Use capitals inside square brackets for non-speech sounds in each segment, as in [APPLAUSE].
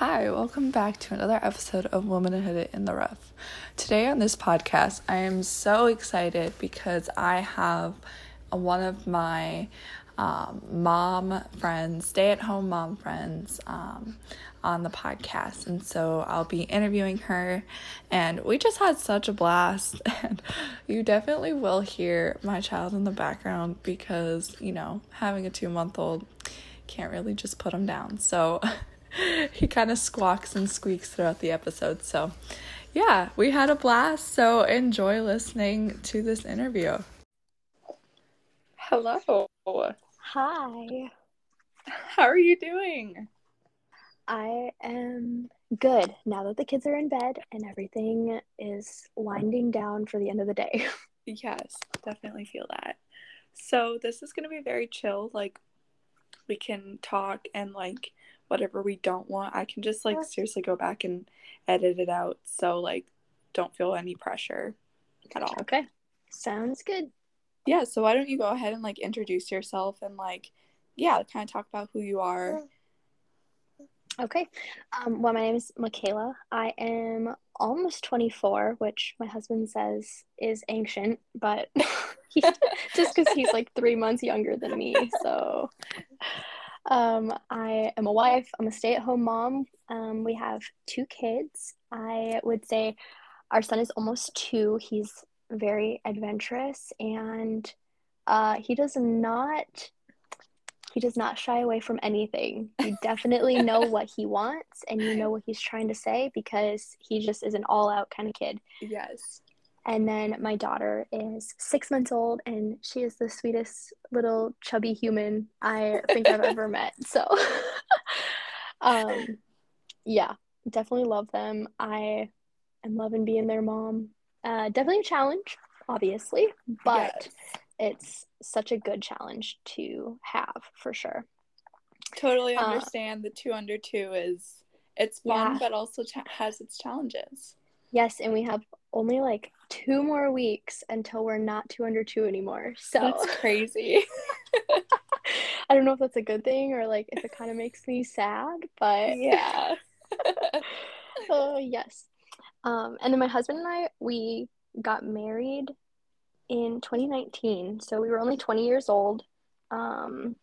Hi, welcome back to another episode of Womanhood in the Rough. Today on this podcast, I am so excited because I have one of my um, mom friends, stay at home mom friends, um, on the podcast. And so I'll be interviewing her. And we just had such a blast. [LAUGHS] And you definitely will hear my child in the background because, you know, having a two month old can't really just put him down. So [LAUGHS] [LAUGHS] he kind of squawks and squeaks throughout the episode. So, yeah, we had a blast. So, enjoy listening to this interview. Hello. Hi. How are you doing? I am good now that the kids are in bed and everything is winding down for the end of the day. [LAUGHS] Yes, definitely feel that. So, this is going to be very chill. Like, we can talk and, like, whatever we don't want, I can just, like, seriously go back and edit it out. So, like, don't feel any pressure at all. Okay. Sounds good. Yeah, so why don't you go ahead and, like, introduce yourself and, like, yeah, kind of talk about who you are. Okay. Um, well, my name is Michaela. I am almost 24, which my husband says is ancient, but [LAUGHS] he, just because he's like three months younger than me. So um, I am a wife, I'm a stay at home mom. Um, we have two kids. I would say our son is almost two. He's very adventurous and uh, he does not he does not shy away from anything. You [LAUGHS] definitely know what he wants and you know what he's trying to say because he just is an all out kind of kid. Yes. And then my daughter is six months old and she is the sweetest little chubby human I think I've ever [LAUGHS] met. So, [LAUGHS] um, yeah, definitely love them. I am loving being their mom. Uh, definitely a challenge, obviously, but Yes. it's such a good challenge to have for sure. Totally Uh, understand the two under two is it's fun Yeah. but also cha- has its challenges. Yes, and we have only like two more weeks until we're not two under two anymore. So That's [LAUGHS] crazy. I don't know if that's a good thing or like if it kind of makes me sad, but yeah. [LAUGHS] oh yes. Um, and then my husband and I we got married in 2019, so we were only 20 years old. Um,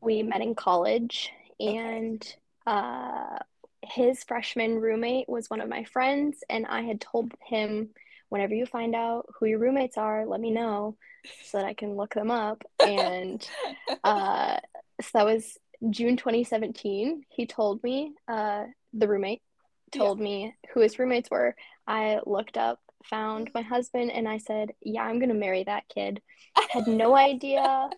we met in college, and uh, his freshman roommate was one of my friends, and I had told him, whenever you find out who your roommates are, let me know so that I can look them up. And uh, so that was June 2017. He told me, uh, the roommate told me who his roommates were. I looked up, found my husband, and I said, Yeah, I'm going to marry that kid. I Had no idea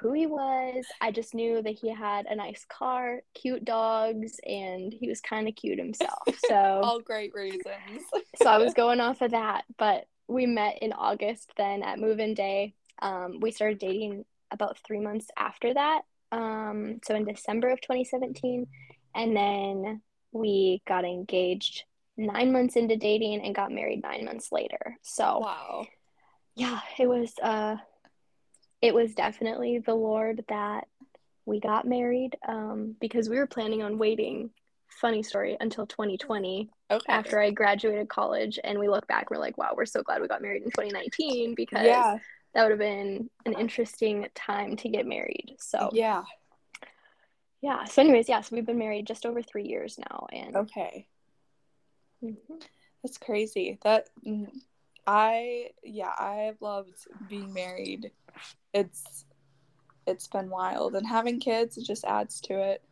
who he was. I just knew that he had a nice car, cute dogs, and he was kind of cute himself. [LAUGHS] So, All great reasons. [LAUGHS] so I was going off of that. But we met in August then at move in day. Um, we started dating about three months after that. Um, so in December of 2017. And then we got engaged nine months into dating and got married nine months later. So Wow. yeah, it was uh it was definitely the Lord that we got married um because we were planning on waiting funny story until 2020 Okay. after I graduated college and we look back we're like wow we're so glad we got married in 2019 because yeah. that would have been an interesting time to get married so Yeah. yeah so anyways yeah so we've been married just over three years now and Okay. Mhm. That's crazy. That mm, I yeah, I've loved being married. It's it's been wild and having kids it just adds to it.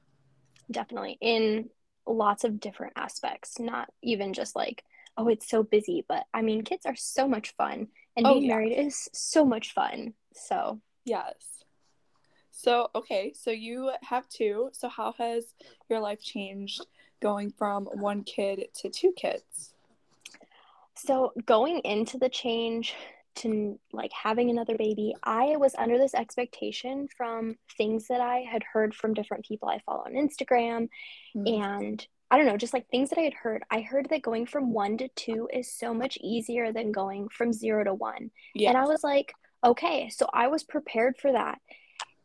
definitely in lots of different aspects not even just like oh it's so busy but i mean kids are so much fun and Oh, being yeah. married is so much fun so Yes. So, okay, so you have two. So, how has your life changed going from one kid to two kids? So going into the change to like having another baby i was under this expectation from things that i had heard from different people i follow on instagram mm. and I don't know, just like things that I had heard. I heard that going from one to two is so much easier than going from zero to one. yeah. And I was like, okay, so I was prepared for that.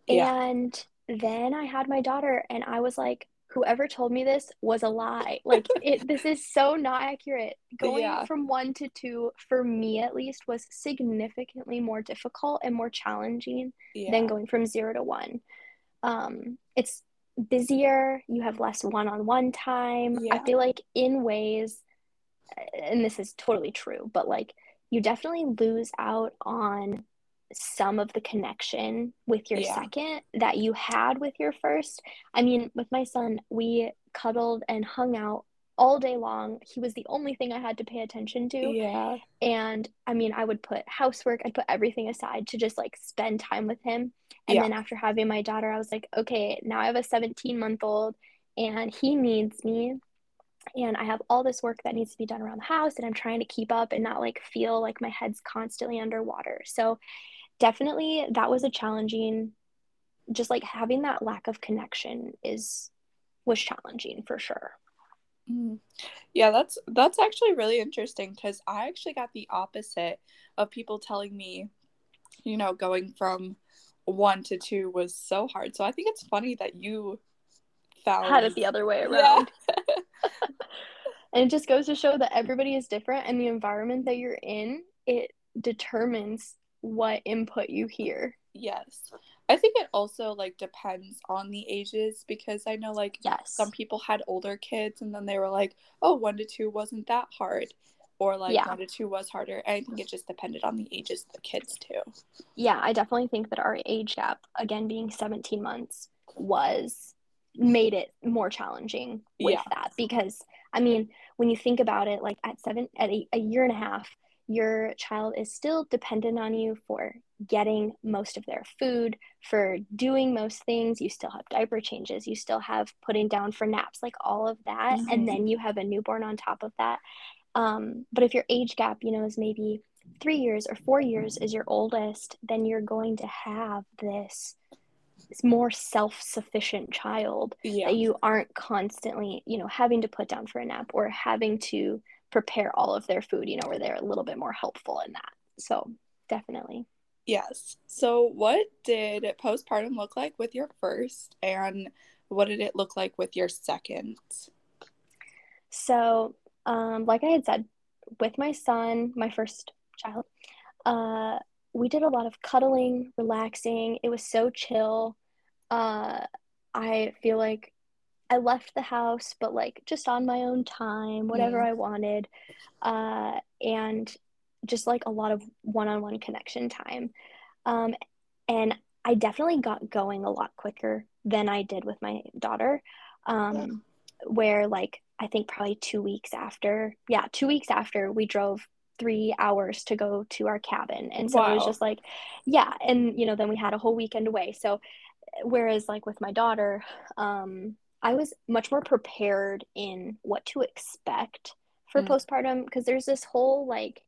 Yeah. And then I had my daughter, and I was like, whoever told me this was a lie. Like it this is so not accurate. [LAUGHS] Going Yeah. from 1 to 2 for me at least was significantly more difficult and more challenging Yeah. than going from 0 to 1. Um it's busier, you have less one-on-one time. I feel like in ways and this is totally true, but like you definitely lose out on some of the connection with your Yeah. second that you had with your first. I mean, with my son, we cuddled and hung out all day long. He was the only thing I had to pay attention to. Yeah. And I mean, I would put housework, I'd put everything aside to just like spend time with him. And Yeah. then after having my daughter, I was like, okay, now I have a 17 month old and he needs me. And I have all this work that needs to be done around the house, and I'm trying to keep up and not like feel like my head's constantly underwater. So, definitely that was a challenging, just like having that lack of connection is was challenging for sure. Mm. Yeah, that's that's actually really interesting because I actually got the opposite of people telling me, you know, going from one to two was so hard. So I think it's funny that you found Had it the other way Yeah. around. [LAUGHS] [LAUGHS] And it just goes to show that everybody is different and the environment that you're in, it determines what input you hear. Yes. I think it also like depends on the ages because I know like Yes. some people had older kids and then they were like, oh, one to two wasn't that hard. Or like Yeah. one to two was harder. I think it just depended on the ages of the kids too. yeah, I definitely think that our age gap, again being 17 months, was made it more challenging with Yeah. that because I mean, when you think about it, like at seven, at a, a year and a half, your child is still dependent on you for getting most of their food, for doing most things. You still have diaper changes, you still have putting down for naps, like all of that. Mhm. And then you have a newborn on top of that. Um, but if your age gap, you know, is maybe three years or four years is your oldest, then you're going to have this this more self-sufficient child Yeah. that you aren't constantly, you know, having to put down for a nap or having to prepare all of their food, you know, where they're a little bit more helpful in that. So definitely. Yes. So, what did postpartum look like with your first, and what did it look like with your second? So, um, like I had said, with my son, my first child, uh, we did a lot of cuddling, relaxing. It was so chill. Uh, I feel like I left the house, but like just on my own time, whatever Mm. I wanted, uh, and just like a lot of one-on-one connection time. Um, and I definitely got going a lot quicker than I did with my daughter. Um, where like I think probably two weeks after, yeah, two weeks after we drove three hours to go to our cabin. And so it was just like, yeah. And, you know, then we had a whole weekend away. So, whereas like with my daughter, um, I was much more prepared in what to expect for Mm. postpartum because there's this whole like,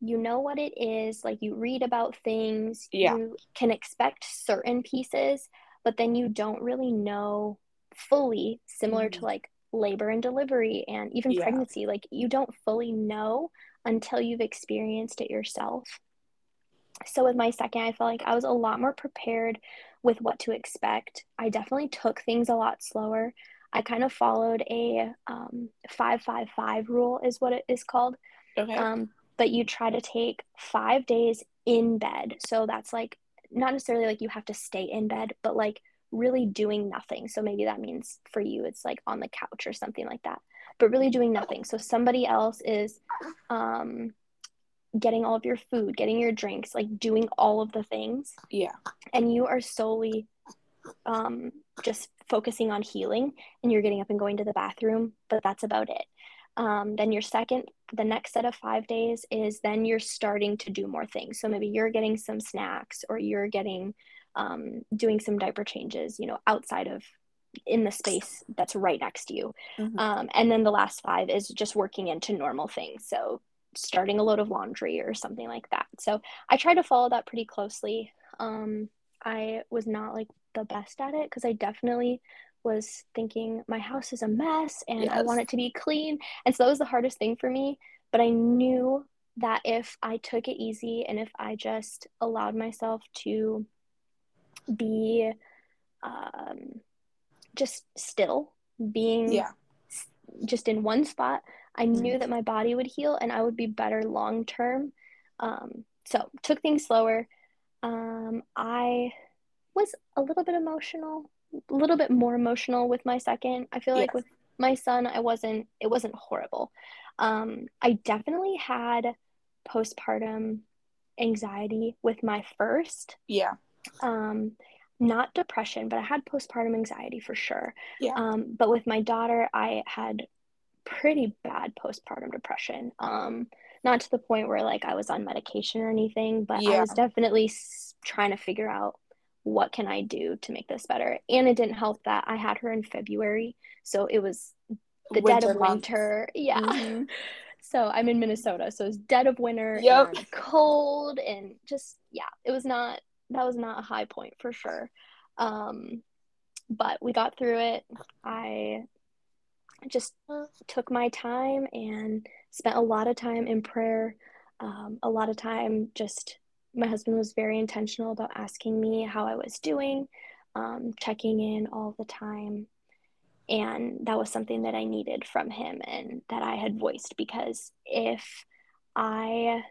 you know what it is, like you read about things, Yeah. you can expect certain pieces, but then you don't really know fully, similar to Mhm. like labor and delivery and even Yeah. pregnancy. Like you don't fully know until you've experienced it yourself. So with my second, I felt like I was a lot more prepared with what to expect. I definitely took things a lot slower. I kind of followed a um, five five five rule, is what it is called. Okay. Um, but you try to take five days in bed. So that's like not necessarily like you have to stay in bed, but like really doing nothing. So maybe that means for you it's like on the couch or something like that. But really doing nothing. So somebody else is um, getting all of your food, getting your drinks, like doing all of the things, yeah. and you are solely um, just focusing on healing, and you're getting up and going to the bathroom, but that's about it. Um, then your second, the next set of five days is then you're starting to do more things. So maybe you're getting some snacks, or you're getting um, doing some diaper changes, you know, outside of in the space that's right next to you. Mhm. Um, and then the last five is just working into normal things. So starting a load of laundry or something like that. So I try to follow that pretty closely. Um, I was not like the best at it because I definitely was thinking my house is a mess and I want it to be clean. And so that was the hardest thing for me. But I knew that if I took it easy and if I just allowed myself to be um, just still being Yeah. just in one spot. I knew Mhm. that my body would heal and I would be better long term. Um, so took things slower. Um, I was a little bit emotional, a little bit more emotional with my second. I feel like with my son, I wasn't. It wasn't horrible. Um, I definitely had postpartum anxiety with my first. Yeah. Um, not depression, but I had postpartum anxiety for sure. Yeah. Um, but with my daughter, I had pretty bad postpartum depression. Um, not to the point where like I was on medication or anything, but I was definitely trying to figure out what can I do to make this better. And it didn't help that I had her in February, so it was the dead of Winter months. winter. Yeah. [LAUGHS] Mhm. So I'm in Minnesota, so it's dead of winter Yep. and cold and just yeah, it was not that was not a high point for sure. Um, but we got through it. I just took my time and spent a lot of time in prayer. Um, a lot of time just my husband was very intentional about asking me how I was doing, um, checking in all the time. And that was something that I needed from him and that I had voiced because if I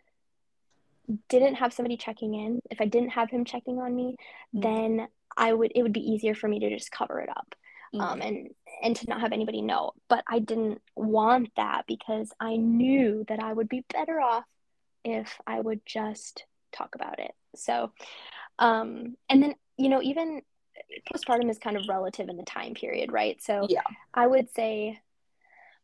didn't have somebody checking in, if I didn't have him checking on me, Mhm. then I would it would be easier for me to just cover it up um, Mhm. and and to not have anybody know. But I didn't want that because I knew that I would be better off if I would just talk about it. So, um, and then you know, even postpartum is kind of relative in the time period, right? So Yeah. I would say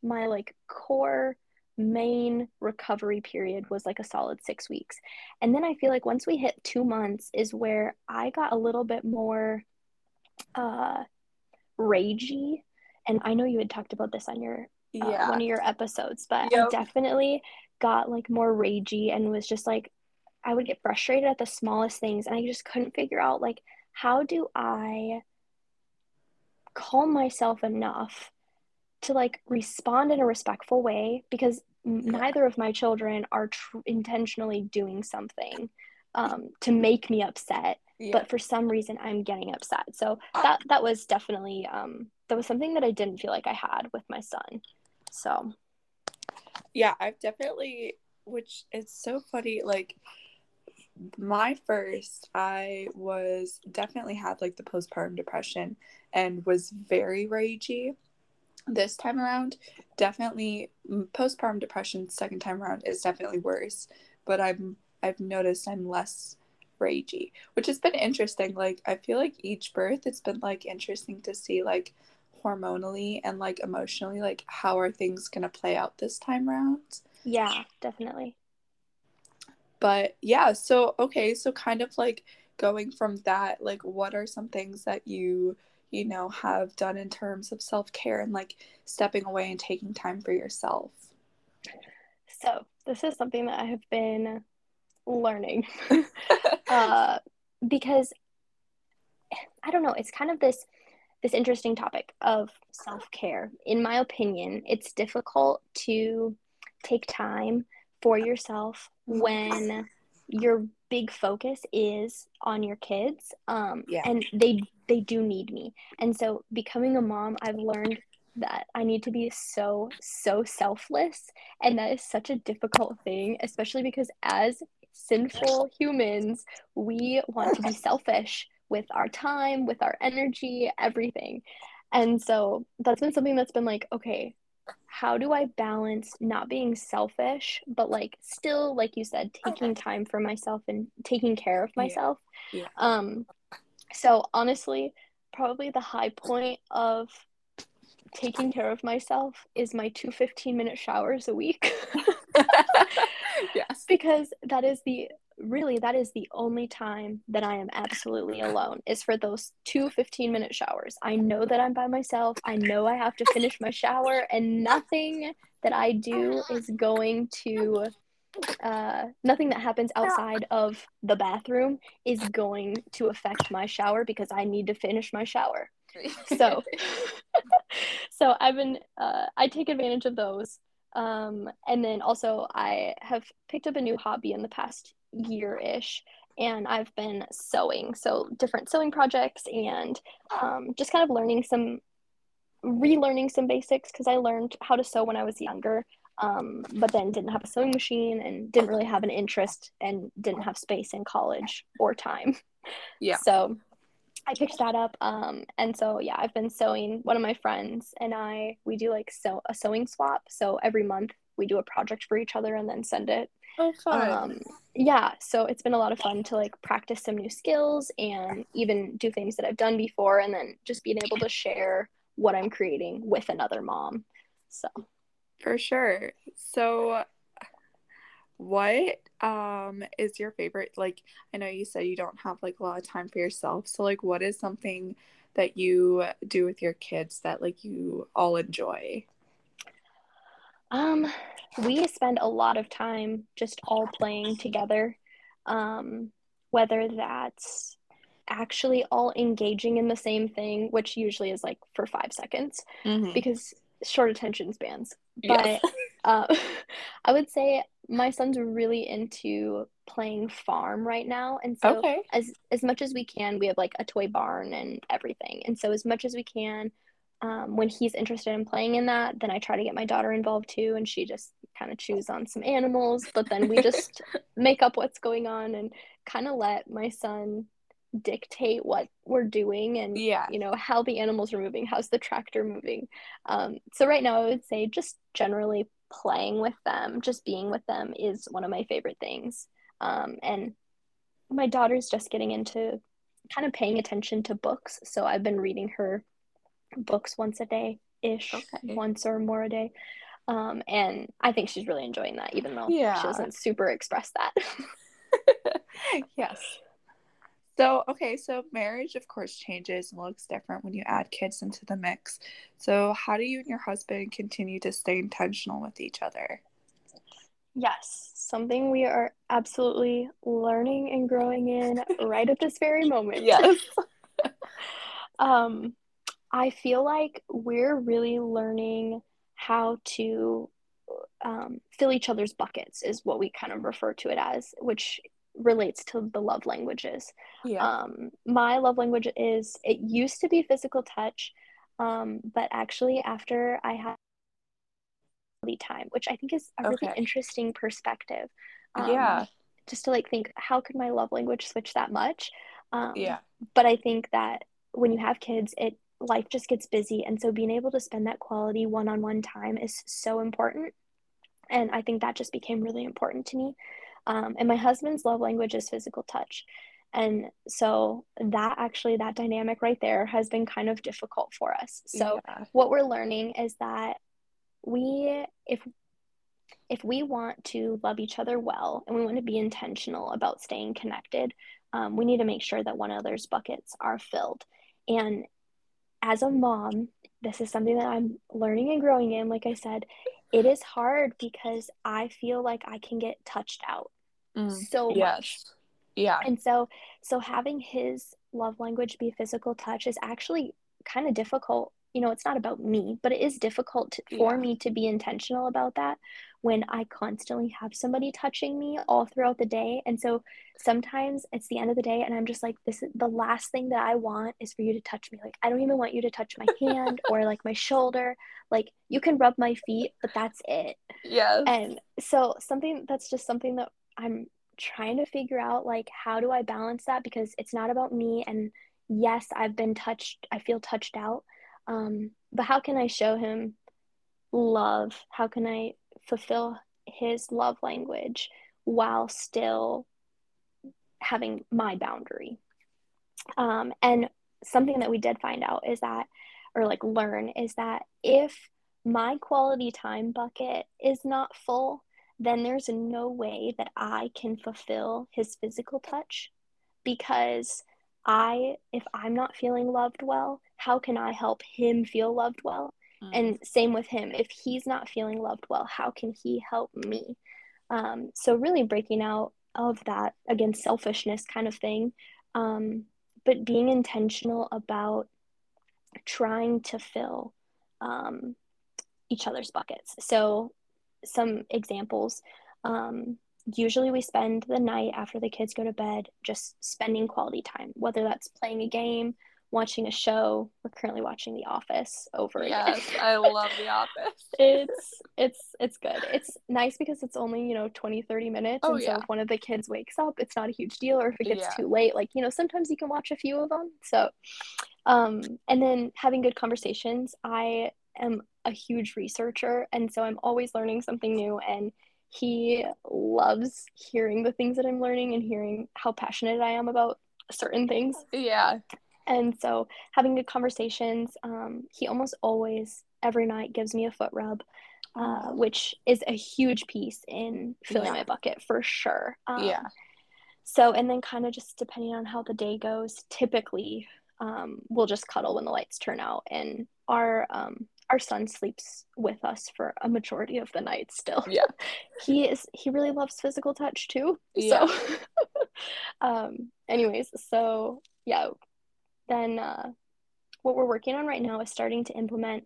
my like core main recovery period was like a solid six weeks. And then I feel like once we hit two months is where I got a little bit more uh ragey. And I know you had talked about this on your uh, Yeah. one of your episodes, but I definitely got like more ragey and was just like I would get frustrated at the smallest things and I just couldn't figure out like how do I calm myself enough to like respond in a respectful way because neither of my children are tr- intentionally doing something um, to make me upset Yeah. but for some reason i'm getting upset so that that was definitely um, that was something that i didn't feel like i had with my son so yeah, I've definitely, which it's so funny. Like, my first, I was definitely had like the postpartum depression and was very ragey. This time around, definitely postpartum depression. Second time around is definitely worse, but I'm I've noticed I'm less ragey, which has been interesting. Like, I feel like each birth, it's been like interesting to see like hormonally and like emotionally, like how are things gonna play out this time around. yeah definitely But yeah, so okay, so kind of like going from that, like what are some things that you, you know, have done in terms of self-care and like stepping away and taking time for yourself? so this is something that i have been learning [LAUGHS] [LAUGHS] uh, because I don't know, it's kind of this this interesting topic of self-care. In my opinion, it's difficult to take time for yourself when your big focus is on your kids um, Yeah. and they they do need me and so becoming a mom i've learned that i need to be so so selfless and that is such a difficult thing especially because as sinful humans we want to be selfish with our time with our energy everything and so that's been something that's been like okay how do I balance not being selfish, but like still, like you said, taking time for myself and taking care of Yeah. myself? Yeah. Um, so honestly, probably the high point of taking care of myself is my two 15 minute showers a week [LAUGHS] yes. [LAUGHS] because that is the really that is the only time that I am absolutely alone is for those two 15 minute showers. I know that I'm by myself. I know I have to finish my shower and nothing that I do is going to uh nothing that happens outside of the bathroom is going to affect my shower because I need to finish my shower. So [LAUGHS] so I've been uh I take advantage of those. Um and then also I have picked up a new hobby in the past year ish and I've been sewing. So different sewing projects and um just kind of learning some relearning some basics because I learned how to sew when I was younger, um, but then didn't have a sewing machine and didn't really have an interest and didn't have space in college or time. Yeah. So I picked that up. Um, and so yeah, I've been sewing. One of my friends and I, we do like sew a sewing swap. So every month we do a project for each other and then send it. Oh, fun. Um, yeah, so it's been a lot of fun to like practice some new skills and even do things that I've done before, and then just being able to share what I'm creating with another mom. So for sure. So what um is your favorite like I know you said you don't have like a lot of time for yourself. So like what is something that you do with your kids that like you all enjoy? Um we spend a lot of time just all playing together. Um whether that's actually all engaging in the same thing, which usually is like for 5 seconds Mhm. because short attention spans. But Yes. [LAUGHS] uh, [LAUGHS] I would say my son's really into playing farm right now, and so Okay. as as much as we can, we have like a toy barn and everything. And so as much as we can, um, when he's interested in playing in that, then I try to get my daughter involved too, and she just kind of chews on some animals. But then we just [LAUGHS] make up what's going on and kind of let my son dictate what we're doing and Yeah. you know how the animals are moving how's the tractor moving um, so right now i would say just generally playing with them just being with them is one of my favorite things um, and my daughter's just getting into kind of paying attention to books so i've been reading her books once a day ish Okay. once or more a day um, and i think she's really enjoying that even though Yeah. she doesn't super express that [LAUGHS] [LAUGHS] yes. So, okay, so marriage, of course, changes and looks different when you add kids into the mix. So, how do you and your husband continue to stay intentional with each other? Yes, something we are absolutely learning and growing in right at this very moment. Yes. [LAUGHS] um, I feel like we're really learning how to um, fill each other's buckets, is what we kind of refer to it as, which relates to the love languages. Yeah. Um, my love language is, it used to be physical touch, um, but actually, after I had time, which I think is a really Okay. interesting perspective. Um, Yeah. Just to like think, how could my love language switch that much? Um, Yeah. but I think that when you have kids, it life just gets busy, and so being able to spend that quality one-on-one time is so important. And I think that just became really important to me. Um, and my husband's love language is physical touch. And so that actually, that dynamic right there has been kind of difficult for us. So yeah. what we're learning is that we, if if we want to love each other well and we want to be intentional about staying connected, um, we need to make sure that one another's buckets are filled. And as a mom, this is something that I'm learning and growing in. Like I said, it is hard because I feel like I can get touched out Mm, so much. Yeah. And so so having his love language be physical touch is actually kind of difficult. You know, it's not about me, but it is difficult to, for Yeah. me to be intentional about that when I constantly have somebody touching me all throughout the day. And so sometimes it's the end of the day and I'm just like this is the last thing that I want is for you to touch me. Like I don't even want you to touch my hand or like my shoulder. Like you can rub my feet, but that's it Yes. and so something that's just something that i'm trying to figure out like how do i balance that because it's not about me and yes i've been touched i feel touched out um, but how can i show him love how can i fulfill his love language while still having my boundary um, and something that we did find out is that or like learn is that if my quality time bucket is not full, then there's no way that I can fulfill his physical touch because I, if I'm not feeling loved well, how can I help him feel loved well? Mm, And same with him. If he's not feeling loved well, how can he help me? Um, so, really breaking out of that, again, selfishness kind of thing, um, but being intentional about trying to fill um, each other's buckets. So, some examples. Um, usually, we spend the night after the kids go to bed just spending quality time, whether that's playing a game, watching a show. We're currently watching The Office over yes, again. I [LAUGHS] love The Office. it's it's it's good. It's nice because it's only, you know, 20 30 minutes Oh, and so if one of the kids wakes up, it's not a huge deal or if it gets Yeah. too late, like, you know, sometimes you can watch a few of them. So um and then having good conversations. I am a huge researcher and so I'm always learning something new and he loves hearing the things that I'm learning and hearing how passionate I am about certain things. Yeah. And so having good conversations, um, he almost always every night gives me a foot rub, uh, which is a huge piece in filling Yeah. my bucket for sure. Um, Yeah. So, and then kind of just depending on how the day goes, typically um, we'll just cuddle when the lights turn out. And our um, our son sleeps with us for a majority of the night still. Yeah. [LAUGHS] he is he really loves physical touch too. Yeah. So, [LAUGHS] um, anyways, so yeah, then uh, what we're working on right now is starting to implement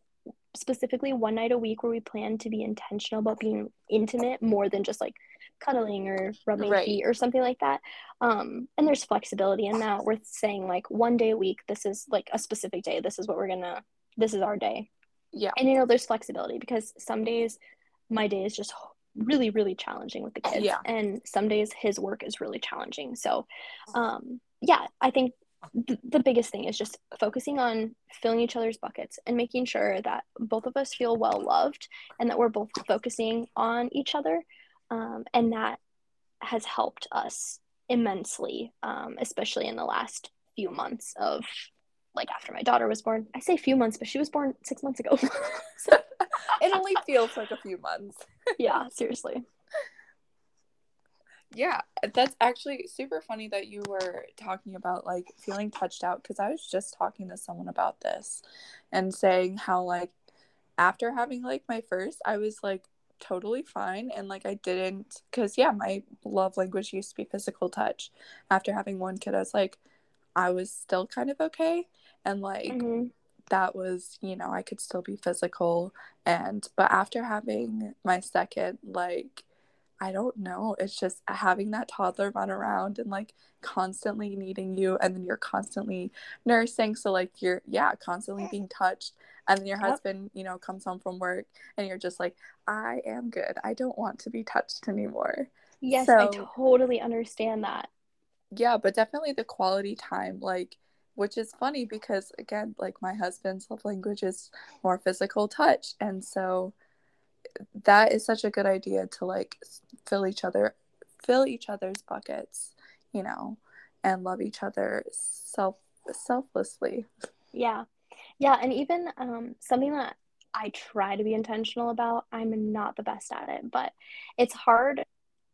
specifically one night a week where we plan to be intentional about being intimate more than just like cuddling or rubbing Right. feet or something like that. Um, and there's flexibility in that. We're saying like one day a week, this is like a specific day. This is what we're gonna. This is our day. Yeah. And you know, there's flexibility because some days my day is just really, really challenging with the kids. Yeah. And some days his work is really challenging. So, um, yeah, I think th- the biggest thing is just focusing on filling each other's buckets and making sure that both of us feel well loved and that we're both focusing on each other. Um, and that has helped us immensely, um, especially in the last few months of like after my daughter was born. I say few months, but she was born six months ago. [LAUGHS] so, [LAUGHS] It only feels like a few months. [LAUGHS] yeah, seriously. Yeah, that's actually super funny that you were talking about like feeling touched out because I was just talking to someone about this and saying how like after having like my first, I was like totally fine and like I didn't because yeah, my love language used to be physical touch. After having one kid, I was like, I was still kind of okay and like Mhm. that was you know i could still be physical and but after having my second like i don't know. It's just having that toddler run around and like constantly needing you and then you're constantly nursing. So like you're yeah constantly being touched. And then your Yep. husband you know comes home from work and you're just like i am good. I don't want to be touched anymore. Yes, I totally understand that. yeah but definitely the quality time like which is funny because again like my husband's love language is more physical touch. And so that is such a good idea to like fill each other fill each other's buckets you know and love each other self selflessly Yeah. Yeah, and even um, something that I try to be intentional about, I'm not the best at it, but it's hard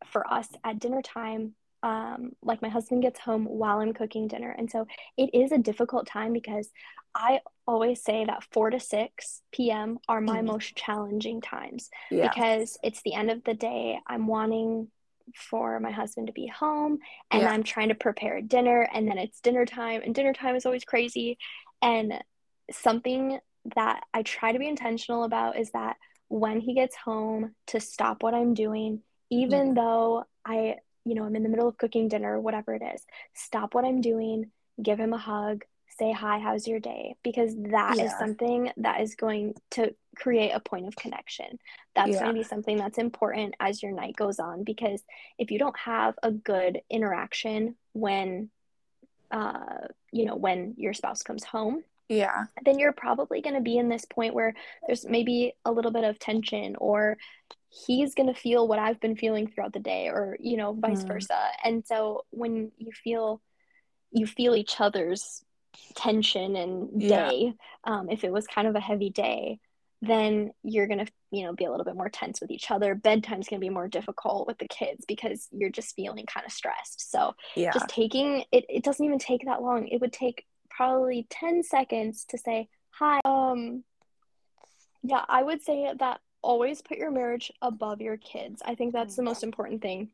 for us at dinner time. Um, like my husband gets home while I'm cooking dinner. And so it is a difficult time because I always say that 4 to 6 p.m. are my Mhm. most challenging times yeah because it's the end of the day. I'm wanting for my husband to be home and Yeah. I'm trying to prepare dinner and then it's dinner time and dinner time is always crazy. And something that I try to be intentional about is that when he gets home to stop what I'm doing, even Yeah. though I, you know, I'm in the middle of cooking dinner, whatever it is, stop what I'm doing, give him a hug, say hi, how's your day? Because that is Yeah. something that is going to create a point of connection. That's Yeah. going to be something that's important as your night goes on because if you don't have a good interaction when uh you know when your spouse comes home yeah. then you're probably going to be in this point where there's maybe a little bit of tension or he's going to feel what I've been feeling throughout the day or you know vice Mm. versa. And so when you feel you feel each other's tension and Yeah. day um, if it was kind of a heavy day then you're going to you know be a little bit more tense with each other. Bedtime's going to be more difficult with the kids because you're just feeling kind of stressed. So yeah. just taking it it doesn't even take that long. It would take probably 10 seconds to say hi um yeah i would say that always put your marriage above your kids. I think that's the most important thing.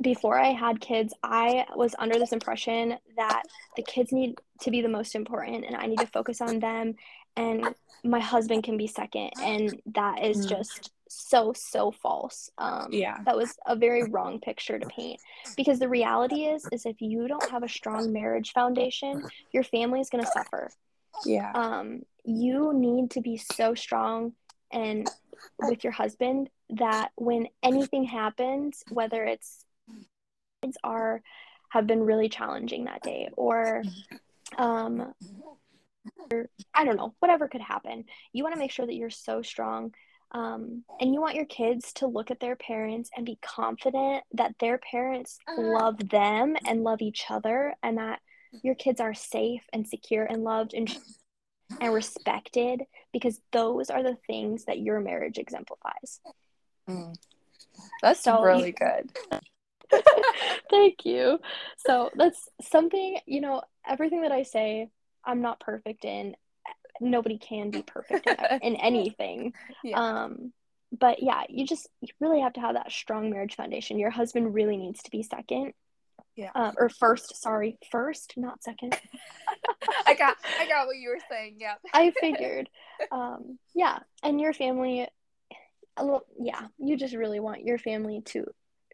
Before i had kids i was under this impression that the kids need to be the most important and i need to focus on them and my husband can be second and that is Mm. just so so false um Yeah. that was a very wrong picture to paint because the reality is is if you don't have a strong marriage foundation your family is going to suffer Yeah. um you need to be so strong and with your husband that when anything happens whether it's kids are have been really challenging that day or um or, i don't know whatever could happen you want to make sure that you're so strong um, and you want your kids to look at their parents and be confident that their parents love them and love each other and that your kids are safe and secure and loved and and respected because those are the things that your marriage exemplifies Mm. That's So really [LAUGHS] good. Thank you. So that's something, you know, everything that I say, I'm not perfect in. Nobody can be perfect in, [LAUGHS] in anything. Yeah. Um, but yeah, you just you really have to have that strong marriage foundation. Your husband really needs to be second. Yeah. Um, or first, sorry, first, not second. [LAUGHS] I got I got what you were saying. Yeah. [LAUGHS] I figured. Um, yeah, and your family, a little, yeah, you just really want your family to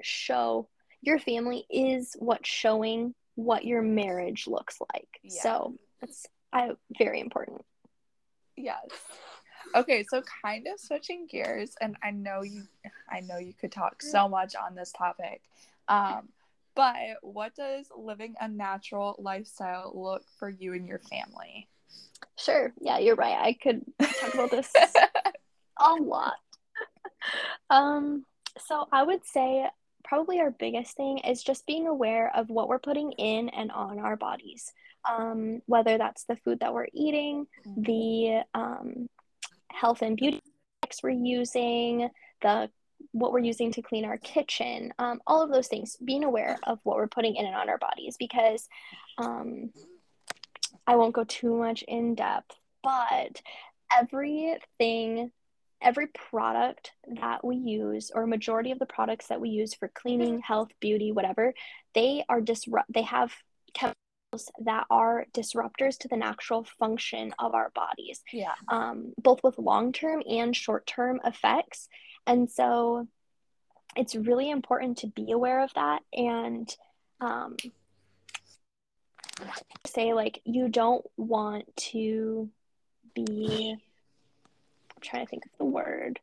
show your family is what's showing what your marriage looks like. Yeah. So that's I, very important. Yes. Okay, so kind of switching gears, and I know you, I know you could talk so much on this topic, um, but what does living a natural lifestyle look for you and your family? Sure. Yeah, you're right. I could talk about this [LAUGHS] a lot. Um, so I would say probably our biggest thing is just being aware of what we're putting in and on our bodies. Um, whether that's the food that we're eating, the um, health and beauty products we're using, the what we're using to clean our kitchen, um, all of those things. Being aware of what we're putting in and on our bodies because um, I won't go too much in depth, but everything every product that we use or majority of the products that we use for cleaning health beauty whatever they are disrupt they have chemicals that are disruptors to the natural function of our bodies. Yeah. um, both with long-term and short-term effects. And so it's really important to be aware of that and um, say like you don't want to be I'm trying to think of the word.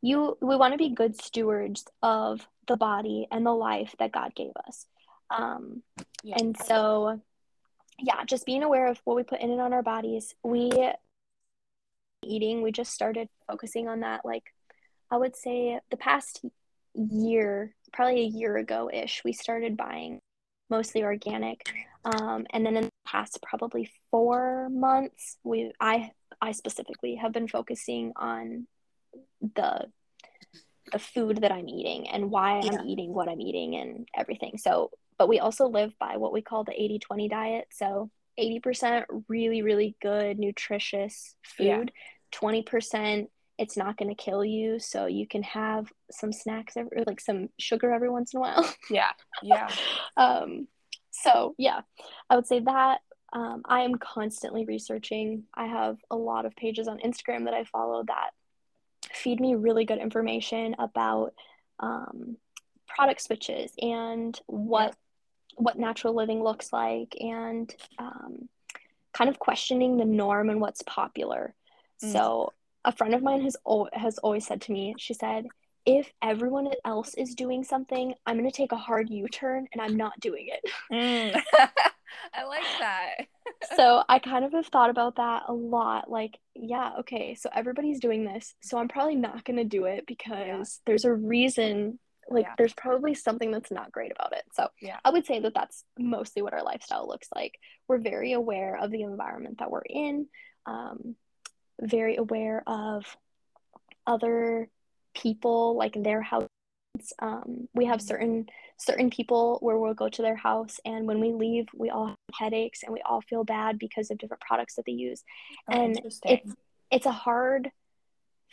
You we want to be good stewards of the body and the life that god gave us. Um, Yeah. and so yeah just being aware of what we put in and on our bodies we eating we just started focusing on that like i would say the past year probably a year ago ish we started buying mostly organic um, and then in the past probably four months we i i specifically have been focusing on the the food that i'm eating and why Yeah. i'm eating what i'm eating and everything so but we also live by what we call the 80-20 diet so 80% really really good nutritious Yeah. food 20% it's not going to kill you so you can have some snacks every, like some sugar every once in a while [LAUGHS] Yeah. Yeah. um, so yeah, I would say that um, I am constantly researching. I have a lot of pages on Instagram that I follow that feed me really good information about um, product switches and what what natural living looks like and um, kind of questioning the norm and what's popular. Mm. So a friend of mine has al- has always said to me, she said, if everyone else is doing something, I'm going to take a hard U-turn and I'm not doing it. [LAUGHS] Mm. [LAUGHS] I like that. [LAUGHS] so I kind of have thought about that a lot. Like, yeah, okay, so everybody's doing this, so I'm probably not going to do it because there's a reason. Like, Yeah. there's probably something that's not great about it. So Yeah. I would say that that's mostly what our lifestyle looks like. We're very aware of the environment that we're in, um, very aware of other people, like their house. Um, we have Mhm. certain certain people where we'll go to their house, and when we leave, we all have headaches and we all feel bad because of different products that they use. Oh, and it's it's a hard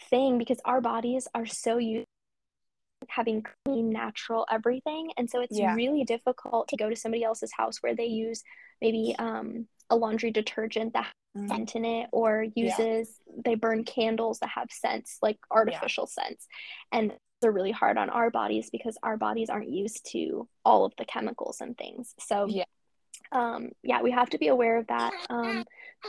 thing because our bodies are so used having clean, natural everything, and so it's Yeah. really difficult to go to somebody else's house where they use maybe um, a laundry detergent that has Mm. scent in it or uses they burn candles that have scents like artificial scents and they're really hard on our bodies because our bodies aren't used to all of the chemicals and things so Yeah. um yeah we have to be aware of that um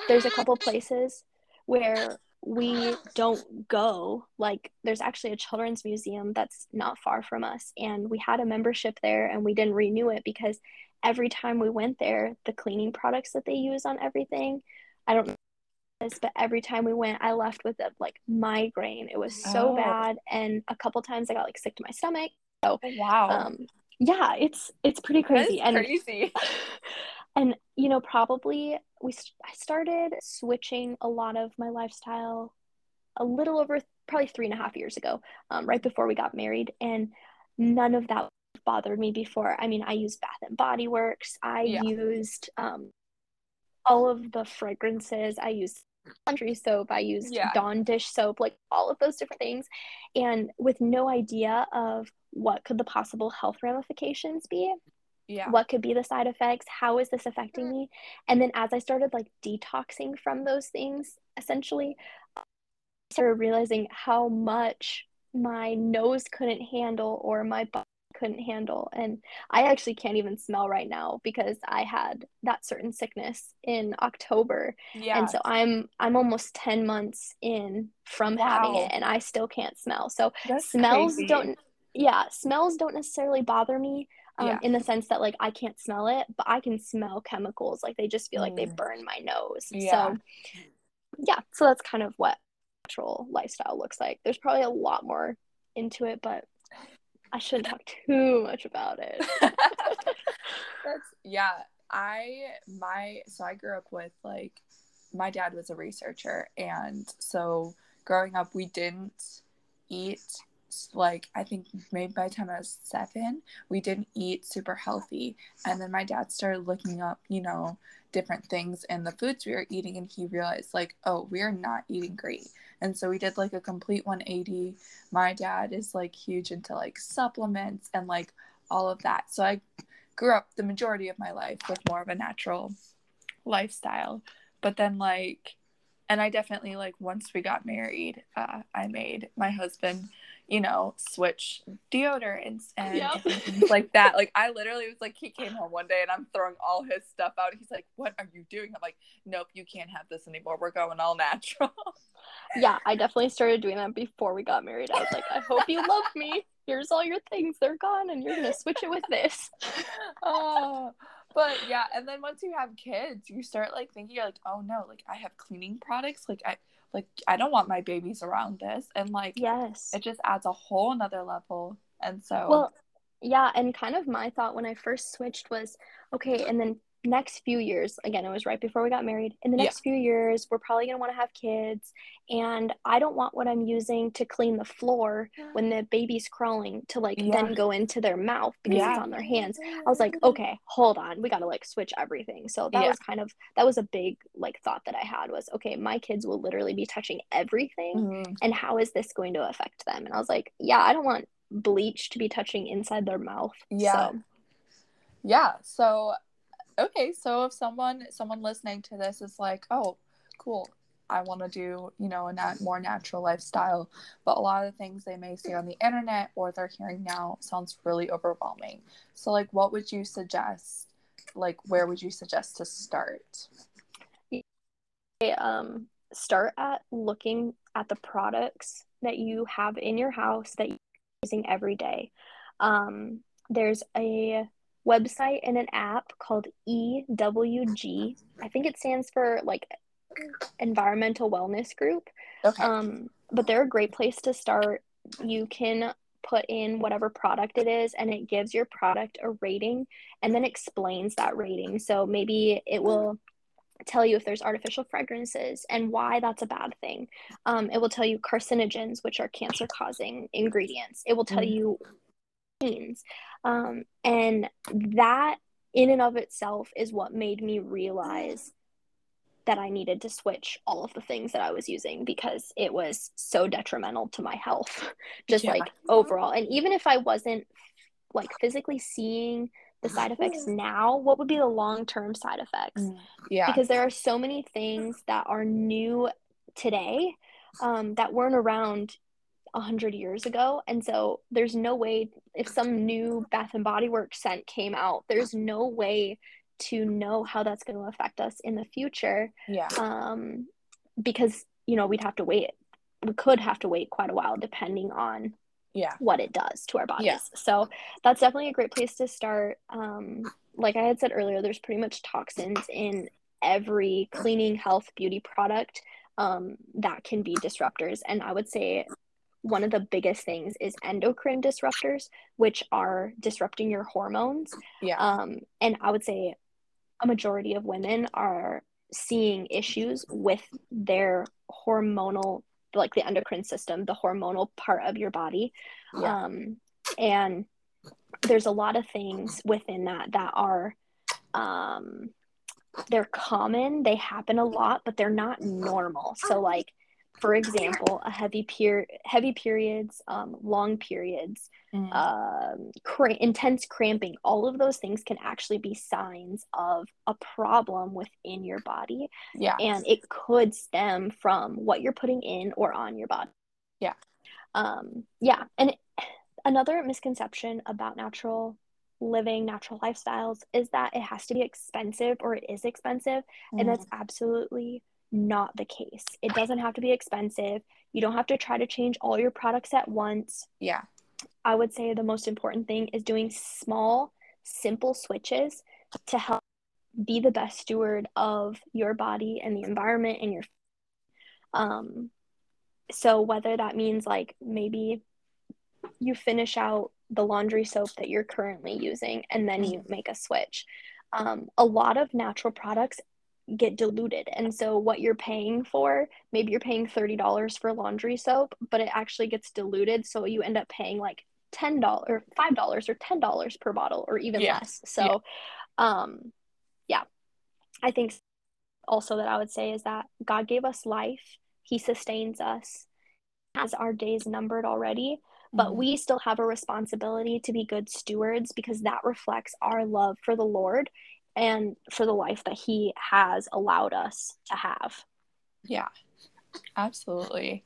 there's a couple places where we don't go like there's actually a children's museum that's not far from us and we had a membership there and we didn't renew it because every time we went there the cleaning products that they use on everything i don't know this but every time we went i left with a like migraine it was so Oh. bad and a couple times i got like sick to my stomach Oh, wow. um yeah it's it's pretty crazy and crazy. [LAUGHS] and you know probably we i started switching a lot of my lifestyle a little over probably three and a half years ago um, right before we got married. And none of that bothered me before. I mean i used bath and body works. I Yeah. used um, all of the fragrances. I used laundry soap. I used Yeah. dawn dish soap like all of those different things. And with no idea of what could the possible health ramifications be Yeah. what could be the side effects how is this affecting mm. me and then as i started like detoxing from those things essentially i started realizing how much my nose couldn't handle or my body couldn't handle and i actually can't even smell right now because i had that certain sickness in october Yeah. and so i'm i'm almost 10 months in from having it and i still can't smell so That's smells crazy. don't yeah smells don't necessarily bother me um, Yeah. in the sense that like i can't smell it but i can smell chemicals like they just feel like they Mm. burn my nose Yeah. so yeah so that's kind of what natural lifestyle looks like there's probably a lot more into it but i shouldn't talk [LAUGHS] too much about it [LAUGHS] That's yeah. I my so I grew up with like my dad was a researcher and so growing up we didn't eat like I think maybe by the time I was seven we didn't eat super healthy. And then my dad started looking up you know different things and the foods we were eating and he realized like oh we're not eating great. And so we did like a complete 180 my dad is like huge into like supplements and like all of that. So I grew up the majority of my life with more of a natural lifestyle. But then like and i definitely like once we got married uh, i made my husband you know switch deodorants and Yep. things like that. Like i literally was like he came home one day and i'm throwing all his stuff out. He's like what are you doing? I'm like nope you can't have this anymore. We're going all natural. [LAUGHS] Yeah i definitely started doing that before we got married. I was like i hope you love me. Here's all your things. They're gone and you're gonna switch it with this. Oh [LAUGHS] but yeah and then once you have kids you start like thinking you're like oh no like i have cleaning products. Like i like i don't want my babies around this and like yes. it just adds a whole another level and so Well, yeah, and kind of my thought when I first switched was okay, and then next few years, again, it was right before we got married. In the Yeah. next few years, we're probably going to want to have kids, and I don't want what I'm using to clean the floor when the baby's crawling to like Yeah. then go into their mouth because Yeah. it's on their hands. I was like, okay, hold on. We got to like switch everything. So that Yeah. was kind of that was a big like thought that I had was, okay, my kids will literally be touching everything Mhm. and how is this going to affect them? And I was like, yeah, I don't want bleach to be touching inside their mouth. Yeah. So, yeah so okay so if someone someone listening to this is like oh cool i want to do you know a nat- more natural lifestyle but a lot of the things they may see on the internet or they're hearing now sounds really overwhelming. So like what would you suggest? Like where would you suggest to start? Um, start at looking at the products that you have in your house that you're using every day. Um, there's a website and an app called EWG. I think it stands for like Environmental Wellness Group. okay Um, but they're a great place to start. You can put in whatever product it is, and it gives your product a rating and then explains that rating. So maybe it will tell you if there's artificial fragrances and why that's a bad thing. Um, it will tell you carcinogens, which are cancer causing ingredients. It will tell Mm. you means. Um, and that in and of itself is what made me realize that I needed to switch all of the things that I was using because it was so detrimental to my health, [LAUGHS] just Yeah. like overall. And even if I wasn't like physically seeing the [SIGHS] side effects now, what would be the long term side effects? Mm, yeah. Because there are so many things that are new today um, that weren't around a hundred years ago, and so there's no way if some new Bath and Body Works scent came out, there's no way to know how that's going to affect us in the future. Yeah. Um, because you know we'd have to wait. We could have to wait quite a while, depending on yeah what it does to our bodies. Yeah. So that's definitely a great place to start. Um, like I had said earlier, there's pretty much toxins in every cleaning, health, beauty product um, that can be disruptors. And I would say one of the biggest things is endocrine disruptors, which are disrupting your hormones. Yeah. Um, and I would say a majority of women are seeing issues with their hormonal like the endocrine system the hormonal part of your body Yeah. um, and there's a lot of things within that that are um, they're common they happen a lot but they're not normal so like for example a heavy per- heavy periods um, long periods Mm. um, cra- intense cramping, all of those things can actually be signs of a problem within your body. yeah. And it could stem from what you're putting in or on your body. Yeah. Um, yeah. And another misconception about natural living, natural lifestyles is that it has to be expensive or it is expensive. And Mm. that's absolutely not the case. It doesn't have to be expensive. You don't have to try to change all your products at once. yeah. I would say the most important thing is doing small, simple switches to help be the best steward of your body and the environment and your um so whether that means like maybe you finish out the laundry soap that you're currently using and then you make a switch um, a lot of natural products get diluted. And so what you're paying for maybe you're paying $30 for laundry soap but it actually gets diluted. So you end up paying like $10 or $5 or $10 per bottle or even Yeah. less. So um yeah. I think also that i would say is that god gave us life. He sustains us. Has our days numbered already but Mhm. we still have a responsibility to be good stewards because that reflects our love for the lord and for the life that he has allowed us to have Yeah, absolutely.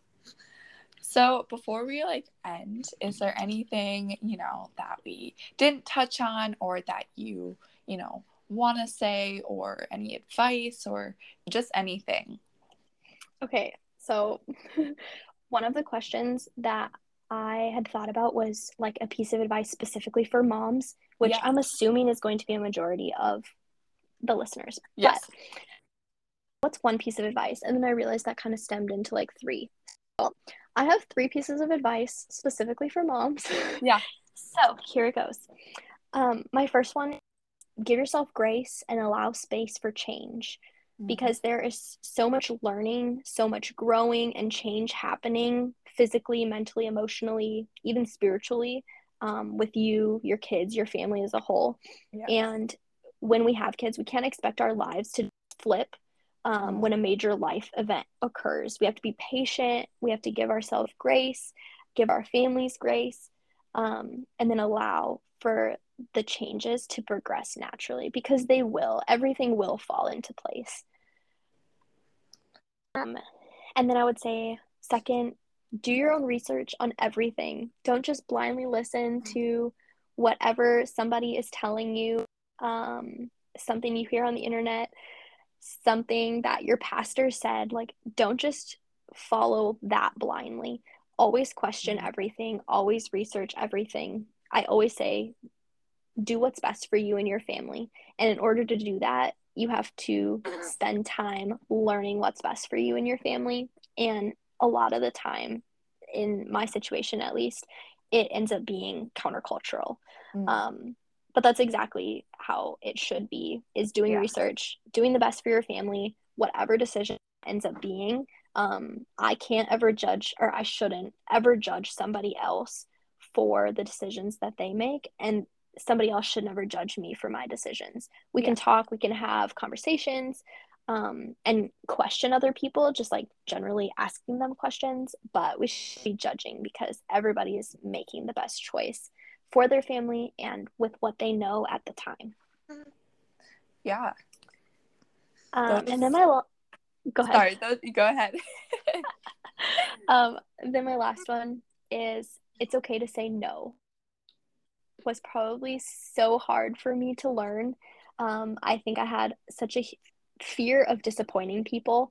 So before we like end, is there anything, you know, that we didn't touch on or that you, you know, want to say or any advice or just anything? Okay, so [LAUGHS] one of the questions that I had thought about was like a piece of advice specifically for moms, which Yeah. I'm assuming is going to be a majority of the listeners. Yes. But what's one piece of advice? And then I realized that kind of stemmed into like three. Well, I have three pieces of advice specifically for moms. [LAUGHS] Yeah. so here it goes. Um, my first one give yourself grace and allow space for change because there is so much learning, so much growing and change happening physically, mentally, emotionally, even spiritually um, with you, your kids, your family as a whole. Yeah. And when we have kids, we can't expect our lives to flip um, when a major life event occurs. We have to be patient, we have to give ourselves grace, give our families grace, um, and then allow for the changes to progress naturally because they will. Everything will fall into place. Um, and then I would say, second, do your own research on everything. Don't just blindly listen to whatever somebody is telling you, um, something you hear on the internet, something that your pastor said. Like, don't just follow that blindly. Always question Mhm. everything, always research everything. I always say, do what's best for you and your family. And in order to do that, you have to spend time learning what's best for you and your family. And a lot of the time, in my situation at least, it ends up being countercultural. Mm. Um, but that's exactly how it should be is doing Yeah. research, doing the best for your family, whatever decision ends up being. Um, I can't ever judge, or I shouldn't ever judge somebody else for the decisions that they make. And somebody else should never judge me for my decisions. We Yeah. can talk, we can have conversations, um, and question other people, just like generally asking them questions, but we should be judging because everybody is making the best choice for their family and with what they know at the time. Yeah. Um, and then my go ahead. Sorry, those, go ahead. [LAUGHS] um, then my last one is it's okay to say no. Was probably so hard for me to learn. Um, I think I had such a fear of disappointing people.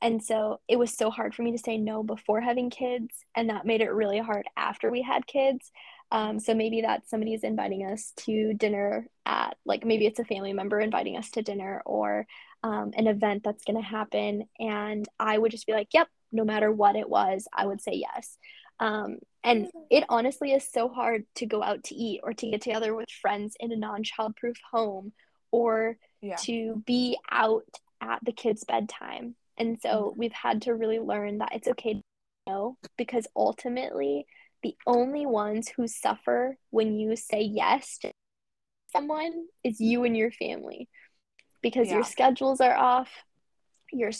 And so it was so hard for me to say no before having kids, and that made it really hard after we had kids. Um, so maybe that somebody's inviting us to dinner at, like, maybe it's a family member inviting us to dinner or um, an event that's going to happen. And I would just be like, yep, no matter what it was, I would say yes. Um, and it honestly is so hard to go out to eat or to get together with friends in a non childproof home or yeah. to be out at the kids' bedtime. And so mm-hmm. we've had to really learn that it's okay to know because ultimately the only ones who suffer when you say yes to someone is you and your family because yeah. your schedules are off, your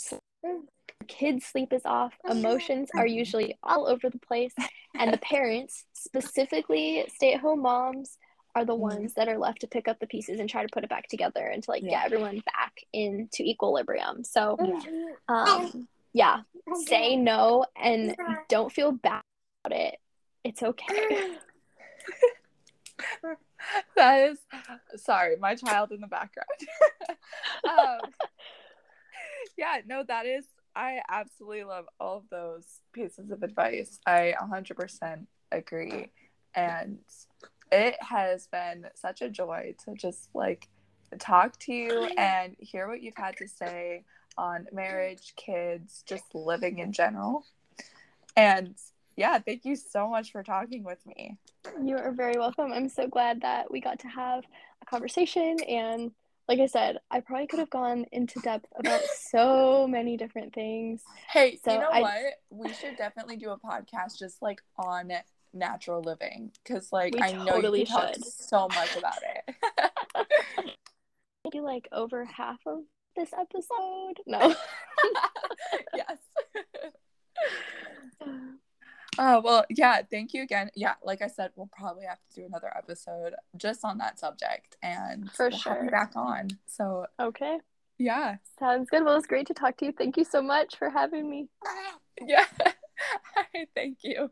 kids' sleep is off, emotions are usually all over the place, and the [LAUGHS] parents, specifically stay at home moms, are the mm-hmm. ones that are left to pick up the pieces and try to put it back together and to like yeah. get everyone back into equilibrium. So, um, yeah, say no and don't feel bad about it. It's okay. [LAUGHS] that is sorry, my child in the background. [LAUGHS] um, yeah, no, that is I absolutely love all of those pieces of advice. I 100% agree. And it has been such a joy to just like talk to you and hear what you've had to say on marriage, kids, just living in general. And yeah, thank you so much for talking with me. You are very welcome. I'm so glad that we got to have a conversation and like I said, I probably could have gone into depth about so many different things. Hey, so you know I... what? We should definitely do a podcast just like on natural living because, like, we I know you talk so much about it. Maybe like over half of this episode. No. [LAUGHS] yes. [LAUGHS] [LAUGHS] Oh, well, yeah, thank you again. Yeah, like I said, we'll probably have to do another episode just on that subject and for we'll sure back on. So, okay. Yeah. Sounds good. Well, it's great to talk to you. Thank you so much for having me. [LAUGHS] Yeah. [LAUGHS] thank you.